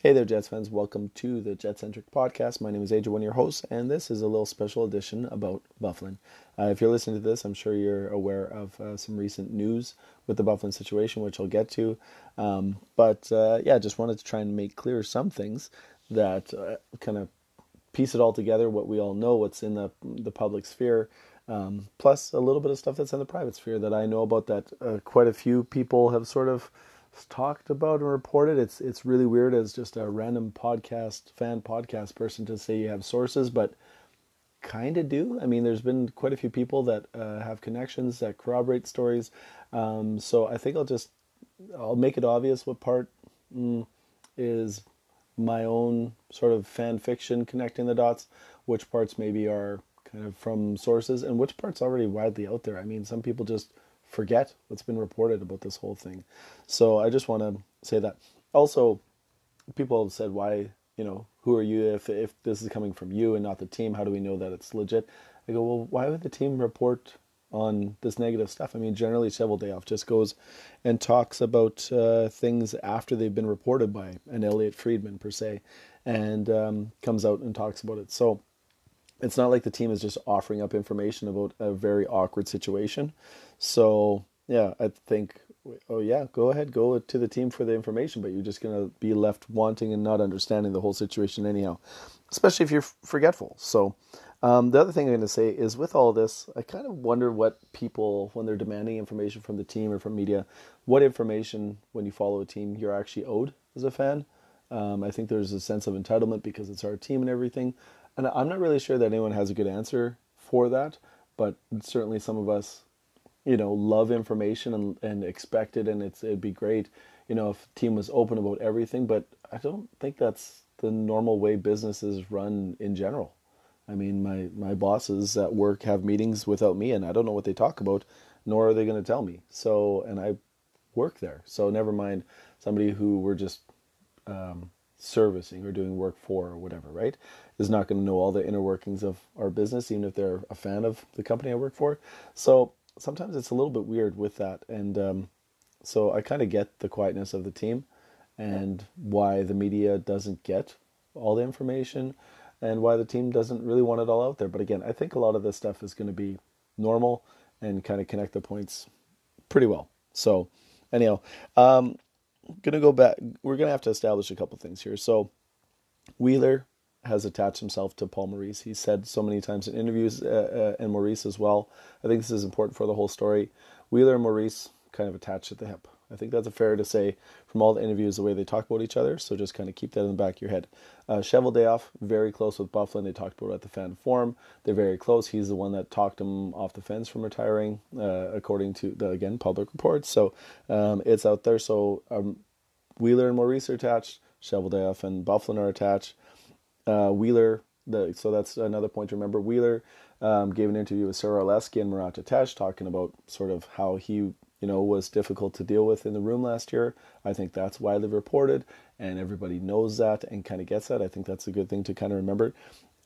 Hey there, Jets fans. Welcome to the Jet Centric Podcast. My name is AJ, one of your hosts, and this is a little special edition about Byfuglien. Uh, if you're listening to this, I'm sure you're aware of uh, some recent news with the Byfuglien situation, which I'll get to. Um, but uh, yeah, just wanted to try and make clear some things that uh, kind of piece it all together, what we all know, what's in the, the public sphere, um, plus a little bit of stuff that's in the private sphere that I know about that uh, quite a few people have sort of talked about and reported. It's it's really weird as just a random podcast fan podcast person to say you have sources, but kind of do. I mean, there's been quite a few people that uh, have connections that corroborate stories. Um, so I think I'll just I'll make it obvious what part mm, is my own sort of fan fiction connecting the dots, which parts maybe are kind of from sources, and which parts already widely out there. I mean, some people just forget what's been reported about this whole thing. So I just want to say that. Also, people have said, why, you know, who are you if, if this is coming from you and not the team? How do we know that it's legit? I go, well, why would the team report on this negative stuff? I mean, generally, Cheveldayoff just goes and talks about uh, things after they've been reported by an Elliotte Friedman, per se, and um, comes out and talks about it. So, it's not like the team is just offering up information about a very awkward situation. So yeah, I think oh yeah, go ahead, go to the team for the information, but you're just gonna be left wanting and not understanding the whole situation anyhow, especially if you're forgetful. So. Um, the other thing I'm to say is with all this, I kind of wonder what people, when they're demanding information from the team or from media, what information, when you follow a team, you're actually owed as a fan. Um, I think there's a sense of entitlement because it's our team and everything. And I'm not really sure that anyone has a good answer for that, but certainly some of us, you know, love information and, and expect it, and it's it'd be great, you know, if team was open about everything. But I don't think that's the normal way businesses run in general. I mean, my my bosses at work have meetings without me, and I don't know what they talk about, nor are they going to tell me. So, and I work there, so never mind somebody who we're just um, servicing or doing work for or whatever, right? Is not going to know all the inner workings of our business, even if they're a fan of the company I work for. So sometimes it's a little bit weird with that. And um, so I kind of get the quietness of the team and why the media doesn't get all the information and why the team doesn't really want it all out there. But again, I think a lot of this stuff is going to be normal and kind of connect the points pretty well. So, anyhow, um, gonna go back. We're gonna have to establish a couple things here. So, Wheeler has attached himself to Paul Maurice. He said so many times in interviews, uh, uh, and Maurice as well. I think this is important for the whole story. Wheeler and Maurice kind of attached at the hip. I think that's a fair to say from all the interviews, the way they talk about each other. So just kind of keep that in the back of your head. Uh, Cheveldayoff, very close with Byfuglien. They talked about it at the fan forum. They're very close. He's the one that talked him off the fence from retiring, uh, according to the again public reports. So um, it's out there. So um, Wheeler and Maurice are attached. Cheveldayoff and Byfuglien are attached. Uh, Wheeler, the, so that's another point to remember. Wheeler um, gave an interview with Sarah Orlesky and Murat Ates talking about sort of how he you know, was difficult to deal with in the room last year. I think that's widely reported, and everybody knows that and kind of gets that. I think that's a good thing to kind of remember.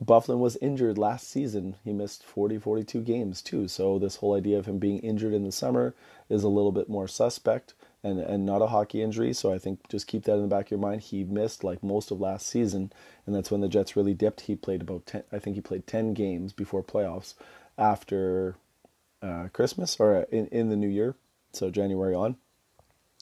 Byfuglien was injured last season. He missed 40, 42 games too. So this whole idea of him being injured in the summer is a little bit more suspect and, and not a hockey injury. So I think just keep that in the back of your mind. He missed like most of last season, and that's when the Jets really dipped. He played about 10, I think he played 10 games before playoffs after uh, Christmas or in, in the new year so January on.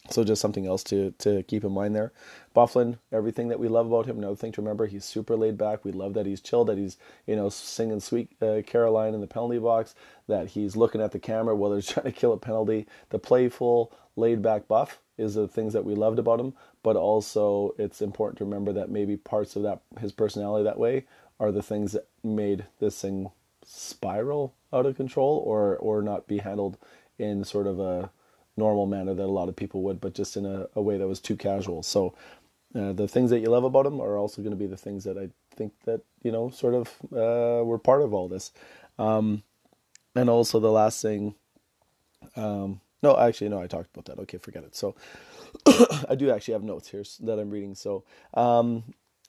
So just something else to to keep in mind there. Byfuglien, everything that we love about him. Another thing to remember, he's super laid back. We love that he's chilled, that he's you know singing "Sweet uh, Caroline" in the penalty box, that he's looking at the camera while they're trying to kill a penalty. The playful, laid back Buff is the things that we loved about him. But also, it's important to remember that maybe parts of that his personality that way are the things that made this thing spiral out of control or or not be handled in sort of a normal manner that a lot of people would, but just in a, a way that was too casual. So uh, the things that you love about him are also going to be the things that I think that you know sort of uh, were part of all this. Um, and also the last thing, um, no, actually no, I talked about that. Okay, forget it. So I do actually have notes here that I'm reading. So um,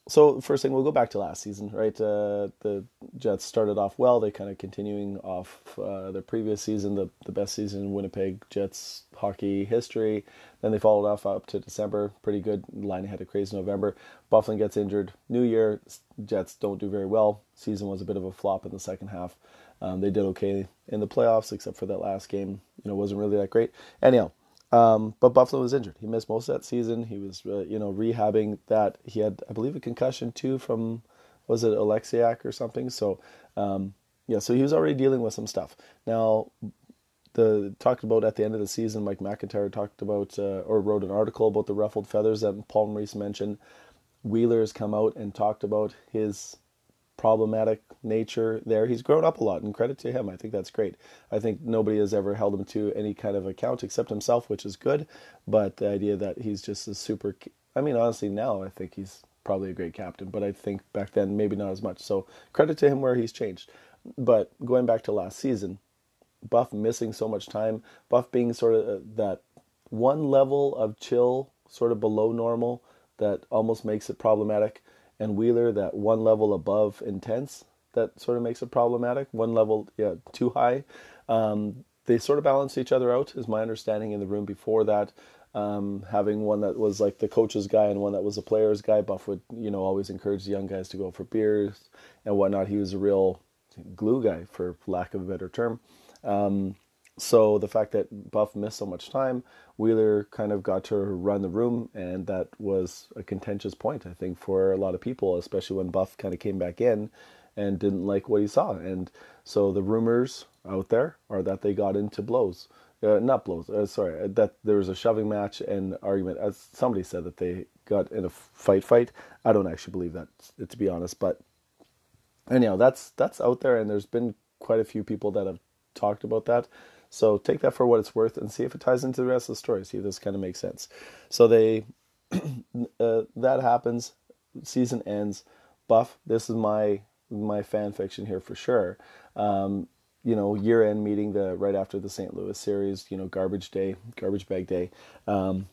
so first thing we'll go back to last season, right? Uh, the Jets started off well. They kind of continuing off uh, their previous season, the the best season in Winnipeg Jets hockey history. Then they followed off up to December, pretty good. Laine had a crazy November. Byfuglien gets injured. New Year, Jets don't do very well. Season was a bit of a flop in the second half. Um, they did okay in the playoffs, except for that last game. You know, wasn't really that great. Anyhow, um, but Buffalo was injured. He missed most of that season. He was, uh, you know, rehabbing that. He had, I believe, a concussion too from, was it Oleksiak or something? So, um, yeah, so he was already dealing with some stuff. Now, the talked about at the end of the season, Mike McIntyre talked about uh, or wrote an article about the ruffled feathers that Paul Maurice mentioned. Wheeler has come out and talked about his problematic nature there. He's grown up a lot, and credit to him. I think that's great. I think nobody has ever held him to any kind of account except himself, which is good. But the idea that he's just a super, I mean, honestly, now I think he's probably a great captain, but I think back then maybe not as much. So credit to him where he's changed. But going back to last season, Buff missing so much time, Buff being sort of uh, that one level of chill, sort of below normal, that almost makes it problematic and Wheeler that one level above intense that sort of makes it problematic. One level, yeah, too high. Um, they sort of balance each other out, is my understanding in the room before that. Um, having one that was like the coach's guy and one that was a player's guy. Buff would, you know, always encourage the young guys to go for beers and whatnot. He was a real glue guy, for lack of a better term. Um, so the fact that Buff missed so much time, Wheeler kind of got to run the room, and that was a contentious point, I think, for a lot of people, especially when Buff kind of came back in and didn't like what he saw. And so the rumors out there are that they got into blows. Uh, not blows, uh, sorry, uh, that there was a shoving match and argument. As somebody said that they got in a fight fight. I don't actually believe that, to be honest, but anyhow, that's that's out there, and there's been quite a few people that have talked about that. So take that for what it's worth and see if it ties into the rest of the story. See if this kind of makes sense. So they uh, that happens. Season ends. Buff. This is my my fan fiction here for sure. Um, you know, year end meeting the right after the St. Louis series. You know, garbage day, garbage bag day. Um,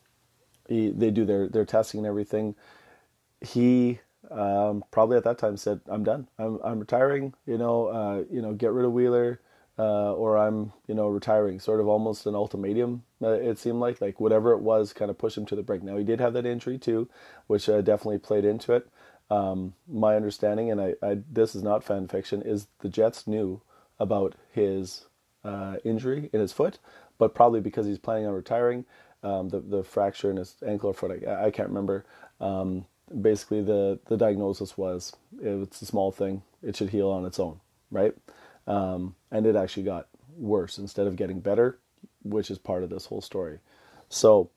he, they do their their testing and everything. He um, probably at that time said, "I'm done. I'm I'm retiring. You know, uh, you know, get rid of Wheeler uh, or I'm, you know, retiring. Sort of almost an ultimatum. Uh, it seemed like, like whatever it was, kind of pushed him to the brink. Now he did have that injury too, which uh, definitely played into it. Um, my understanding, and I, I, this is not fan fiction, is the Jets knew about his uh, injury in his foot, but probably because he's planning on retiring, um, the the fracture in his ankle or foot, I, I can't remember. Um, basically, the the diagnosis was it's a small thing; it should heal on its own, right? Um, and it actually got worse instead of getting better, which is part of this whole story. So,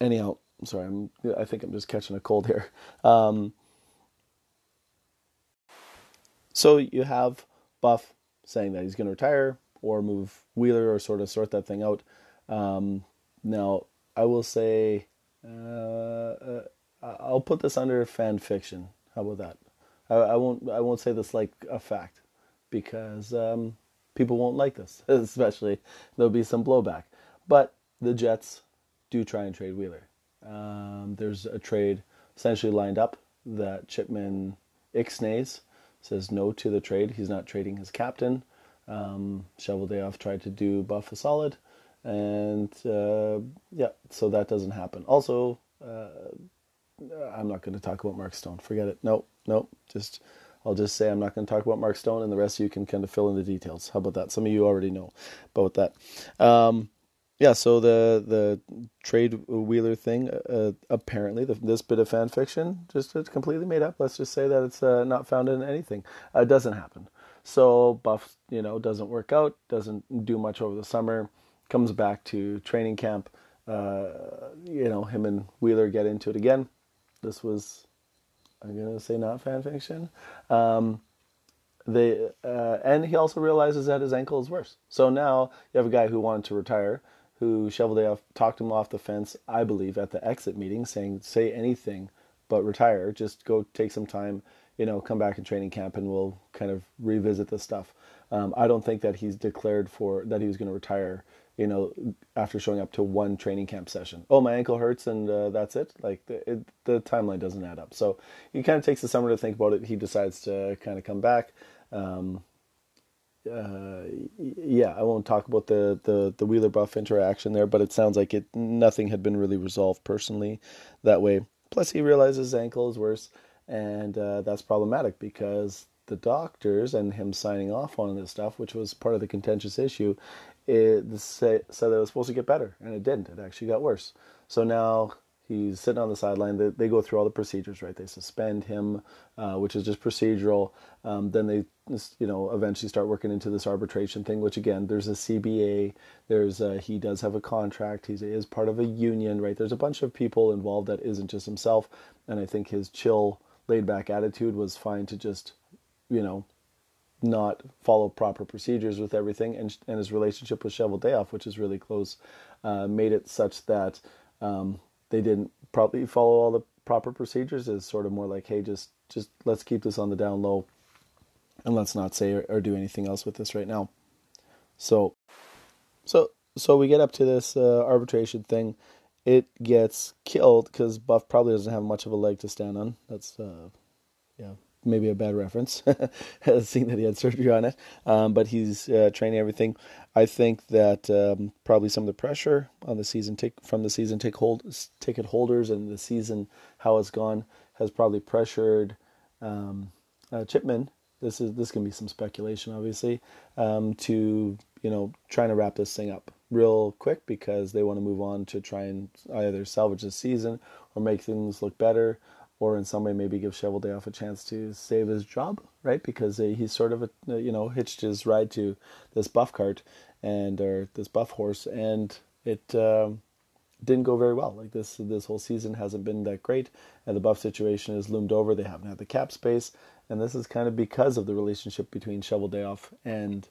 anyhow, sorry, I'm, I think I'm just catching a cold here. Um, so you have Buff saying that he's going to retire or move Wheeler or sort of sort that thing out. Um, now, I will say, uh, uh, I'll put this under fan fiction. How about that? I, I won't. I won't say this like a fact because um, people won't like this, especially there'll be some blowback. But the Jets do try and trade Wheeler. Um, there's a trade essentially lined up that Chipman Ixnays says no to the trade. He's not trading his captain. Um, Cheveldayoff tried to do Buff a solid, and uh, yeah, so that doesn't happen. Also, uh, I'm not going to talk about Mark Stone. Forget it. Nope, nope. Just I'll just say I'm not going to talk about Mark Stone, and the rest of you can kind of fill in the details. How about that? Some of you already know about that. Um, yeah, so the the trade Wheeler thing, uh, apparently the, this bit of fan fiction just it's completely made up. Let's just say that it's uh, not founded in anything. Uh, it doesn't happen. So Buff, you know, doesn't work out, doesn't do much over the summer, comes back to training camp. Uh, you know, him and Wheeler get into it again. This was I'm gonna say not fan fiction. Um, they uh, and he also realizes that his ankle is worse. So now you have a guy who wanted to retire, who Cheveldayoff talked him off the fence. I believe at the exit meeting, saying say anything but retire. Just go take some time. You know, come back in training camp, and we'll kind of revisit this stuff. Um, I don't think that he's declared for that he was going to retire you know, after showing up to one training camp session. Oh, my ankle hurts and uh, that's it. Like the, it, the timeline doesn't add up. So he kind of takes the summer to think about it. He decides to kind of come back. Um, uh, yeah, I won't talk about the, the, the Wheeler Buff interaction there, but it sounds like it nothing had been really resolved personally that way. Plus, he realizes his ankle is worse, and uh, that's problematic because the doctors and him signing off on this stuff, which was part of the contentious issue, it said that it was supposed to get better, and it didn't. It actually got worse. So now he's sitting on the sideline. They, they go through all the procedures, right? They suspend him, uh, which is just procedural. Um, then they, you know, eventually start working into this arbitration thing. Which again, there's a CBA. There's a, he does have a contract. He is part of a union, right? There's a bunch of people involved that isn't just himself. And I think his chill, laid back attitude was fine to just, you know, not follow proper procedures with everything, and and his relationship with Cheveldayoff, which is really close, uh, made it such that um, they didn't probably follow all the proper procedures. Is sort of more like, hey, just just let's keep this on the down low, and let's not say or, or do anything else with this right now. So, so so we get up to this uh, arbitration thing. It gets killed because Buff probably doesn't have much of a leg to stand on. That's uh, yeah, maybe a bad reference, seeing that he had surgery on it. Um, but he's uh, training everything. I think that um, probably some of the pressure on the season tick from the season hold ticket holders and the season how it's gone has probably pressured um, uh, Chipman. This is this can be some speculation, obviously, um, to you know trying to wrap this thing up real quick because they want to move on to try and either salvage the season or make things look better or in some way maybe give Cheveldayoff a chance to save his job, right? Because uh, he's sort of a, uh, you know hitched his ride to this buff cart and or this buff horse, and it um, didn't go very well. Like this this whole season hasn't been that great, and the buff situation has loomed over. They haven't had the cap space, and this is kind of because of the relationship between Cheveldayoff and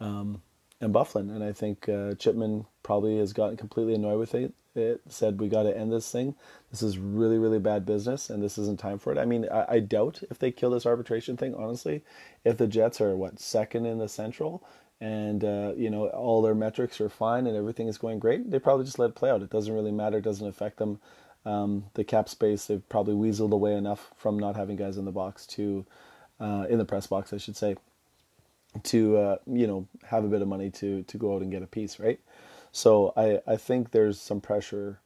um, and Byfuglien. And I think uh, Chipman probably has gotten completely annoyed with it it said we got to end this thing. This is really really bad business, and this isn't time for it. I mean, I, I, doubt if they kill this arbitration thing. Honestly, if the Jets are what second in the Central, and uh, you know all their metrics are fine and everything is going great, they probably just let it play out. It doesn't really matter. It doesn't affect them. Um, the cap space they've probably weaseled away enough from not having guys in the box to uh, in the press box, I should say, to uh, you know have a bit of money to to go out and get a piece, right? So I, I think there's some pressure,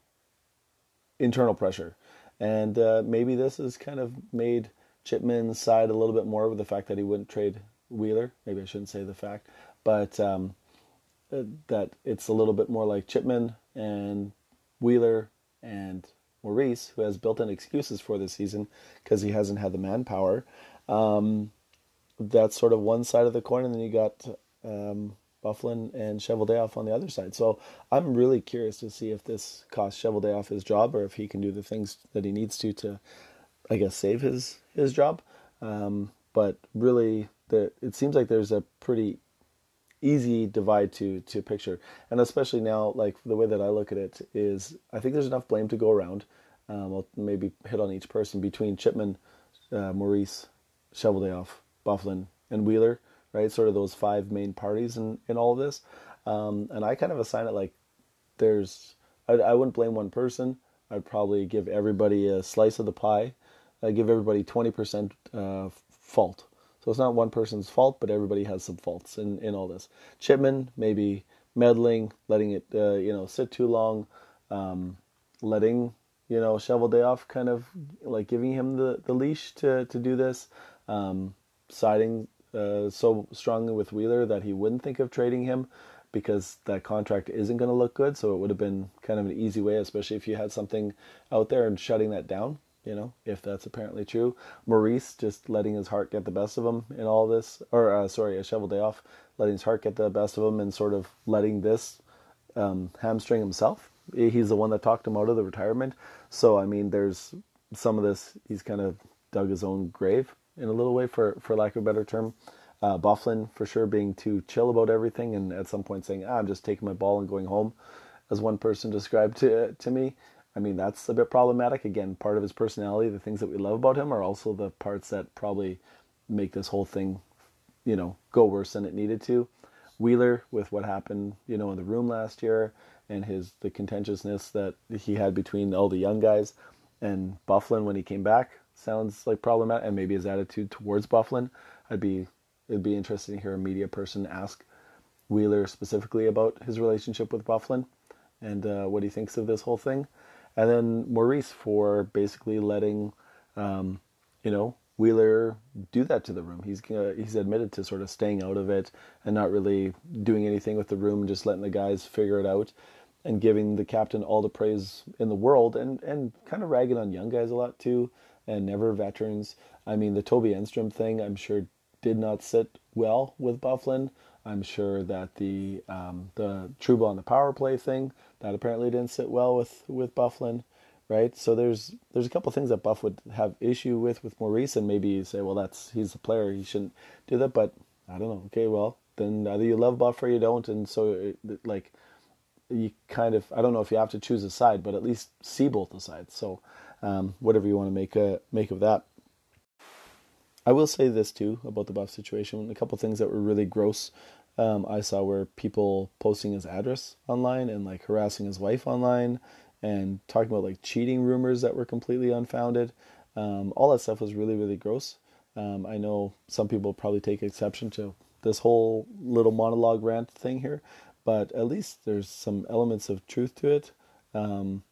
internal pressure. And uh, maybe this has kind of made Chipman's side a little bit more with the fact that he wouldn't trade Wheeler. Maybe I shouldn't say the fact, but um, uh, that it's a little bit more like Chipman and Wheeler and Maurice, who has built in excuses for this season because he hasn't had the manpower. Um, that's sort of one side of the coin, and then you got um, Byfuglien and Cheveldayoff on the other side. So I'm really curious to see if this costs Cheveldayoff his job or if he can do the things that he needs to to, I guess, save his his job. Um, but really, the it seems like there's a pretty easy divide to to picture, and especially now, like the way that I look at it is, I think there's enough blame to go around. Um, I'll maybe hit on each person between Chipman, uh, Maurice, Cheveldayoff, Byfuglien, and Wheeler right? Sort of those five main parties in, in all of this. Um, and I kind of assign it like there's, I, I wouldn't blame one person. I'd probably give everybody a slice of the pie. I give everybody 20% uh, fault. So it's not one person's fault, but everybody has some faults in, in all this. Chipman, maybe meddling, letting it, uh, you know, sit too long, um, letting, you know, Cheveldayoff, kind of like giving him the, the leash to, to do this, um, siding uh, so strongly with Wheeler that he wouldn't think of trading him because that contract isn't going to look good. So it would have been kind of an easy way, especially if you had something out there and shutting that down. You know, if that's apparently true. Maurice just letting his heart get the best of him in all this, or uh, sorry, a Cheveldayoff, letting his heart get the best of him and sort of letting this um, hamstring himself. He's the one that talked him out of the retirement. So I mean, there's some of this. He's kind of dug his own grave in a little way, for for lack of a better term. Uh, Byfuglien for sure being too chill about everything, and at some point saying, ah, "I'm just taking my ball and going home," as one person described to to me. I mean, that's a bit problematic. Again, part of his personality, the things that we love about him, are also the parts that probably make this whole thing, you know, go worse than it needed to. Wheeler with what happened, you know, in the room last year and his the contentiousness that he had between all the young guys and Byfuglien when he came back sounds like problematic, and maybe his attitude towards Byfuglien. I'd be it'd be interesting to hear a media person ask Wheeler specifically about his relationship with Byfuglien and uh, what he thinks of this whole thing, and then Maurice for basically letting um, you know Wheeler do that to the room. He's uh, he's admitted to sort of staying out of it and not really doing anything with the room, just letting the guys figure it out, and giving the captain all the praise in the world, and and kind of ragging on young guys a lot too, and never veterans. I mean, the Toby Enstrom thing, I'm sure, did not sit well with Byfuglien. I'm sure that the um, the Trouba on the power play thing that apparently didn't sit well with with Byfuglien right? So there's there's a couple things that Buff would have issue with with Maurice, and maybe you say, well, that's he's a player, he shouldn't do that. But I don't know. Okay, well then either you love Buff or you don't, and so it, like you kind of I don't know if you have to choose a side, but at least see both the sides. So um, whatever you want to make a make of that. I will say this too about the Buff situation. A couple things that were really gross. Um, I saw were people posting his address online and like harassing his wife online and talking about like cheating rumors that were completely unfounded. Um, all that stuff was really, really gross. Um, I know some people probably take exception to this whole little monologue rant thing here, but at least there's some elements of truth to it um,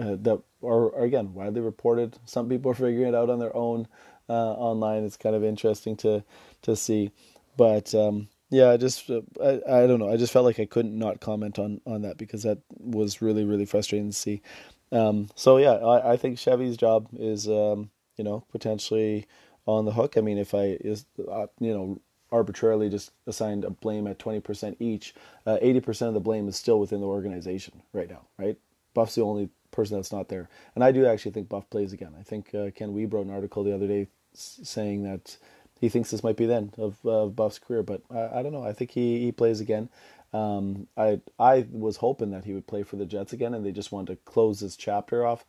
uh, that are, are, again, widely reported. Some people are figuring it out on their own uh, online. It's kind of interesting to to see, but um, yeah, I just uh, I, I don't know. I just felt like I couldn't not comment on on that because that was really really frustrating to see. Um, so yeah, I, I think Chevy's job is um, you know potentially on the hook. I mean, if I is uh, you know arbitrarily just assigned a blame at twenty percent each, uh, eighty uh, percent of the blame is still within the organization right now. Right, Buff's the only person that's not there, and I do actually think Buff plays again. I think uh, Ken Wiebe wrote an article the other day saying that he thinks this might be the end of, Buff's career. But I, I, don't know. I think he, he plays again. Um, I I was hoping that he would play for the Jets again, and they just wanted to close this chapter off,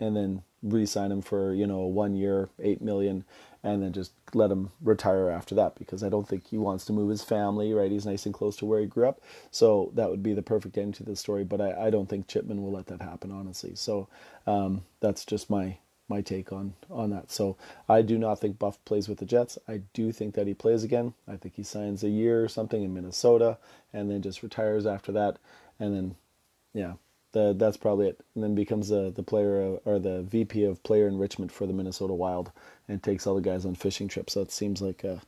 and then re-sign him for you know one year, eight million, and then just let him retire after that because I don't think he wants to move his family. Right, he's nice and close to where he grew up, so that would be the perfect end to the story. But I, I don't think Chipman will let that happen, honestly. So um, that's just my my take on on that. So I do not think Buff plays with the Jets. I do think that he plays again. I think he signs a year or something in Minnesota and then just retires after that. And then, yeah, the, that's probably it. And then becomes the the player or the VP of player enrichment for the Minnesota Wild and takes all the guys on fishing trips. So it seems like a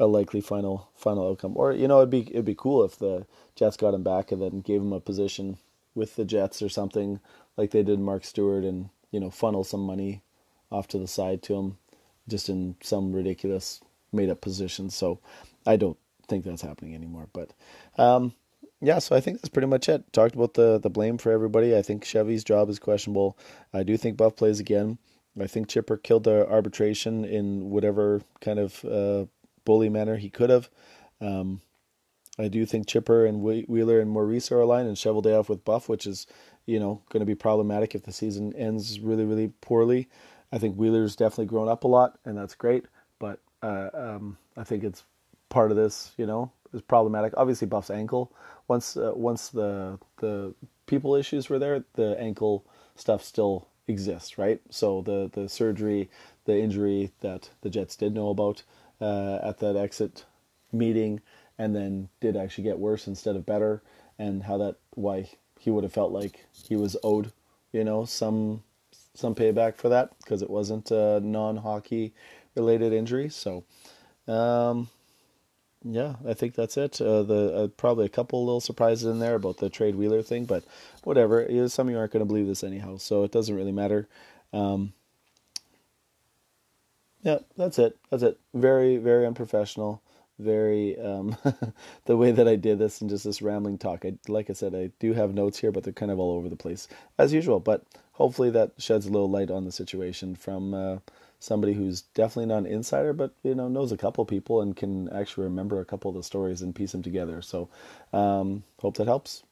a likely final final outcome. Or you know, it'd be it'd be cool if the Jets got him back and then gave him a position with the Jets or something like they did Mark Stuart and you know, funnel some money off to the side to him just in some ridiculous made up position. So I don't think that's happening anymore. But um, yeah, so I think that's pretty much it. Talked about the the blame for everybody. I think Chevy's job is questionable. I do think Buff plays again. I think Chipper killed the arbitration in whatever kind of uh, bully manner he could have. Um, I do think Chipper and Wheeler and Maurice are aligned and Cheveldayoff with Buff, which is you know, going to be problematic if the season ends really, really poorly. I think Wheeler's definitely grown up a lot, and that's great. But uh, um, I think it's part of this, you know, is problematic. Obviously, Buff's ankle. Once uh, once the the people issues were there, the ankle stuff still exists, right? So the the surgery, the injury that the Jets did know about uh, at that exit meeting, and then did actually get worse instead of better, and how that why he would have felt like he was owed, you know, some some payback for that because it wasn't a non-hockey related injury. So, um, yeah, I think that's it. Uh, the uh, probably a couple little surprises in there about the trade Wheeler thing, but whatever. Some of you aren't going to believe this anyhow, so it doesn't really matter. Um, yeah, that's it. That's it. Very, very unprofessional very um, the way that I did this and just this rambling talk. I like I said, I do have notes here, but they're kind of all over the place as usual. But hopefully that sheds a little light on the situation from uh, somebody who's definitely not an insider, but you know knows a couple people and can actually remember a couple of the stories and piece them together. So um, hope that helps.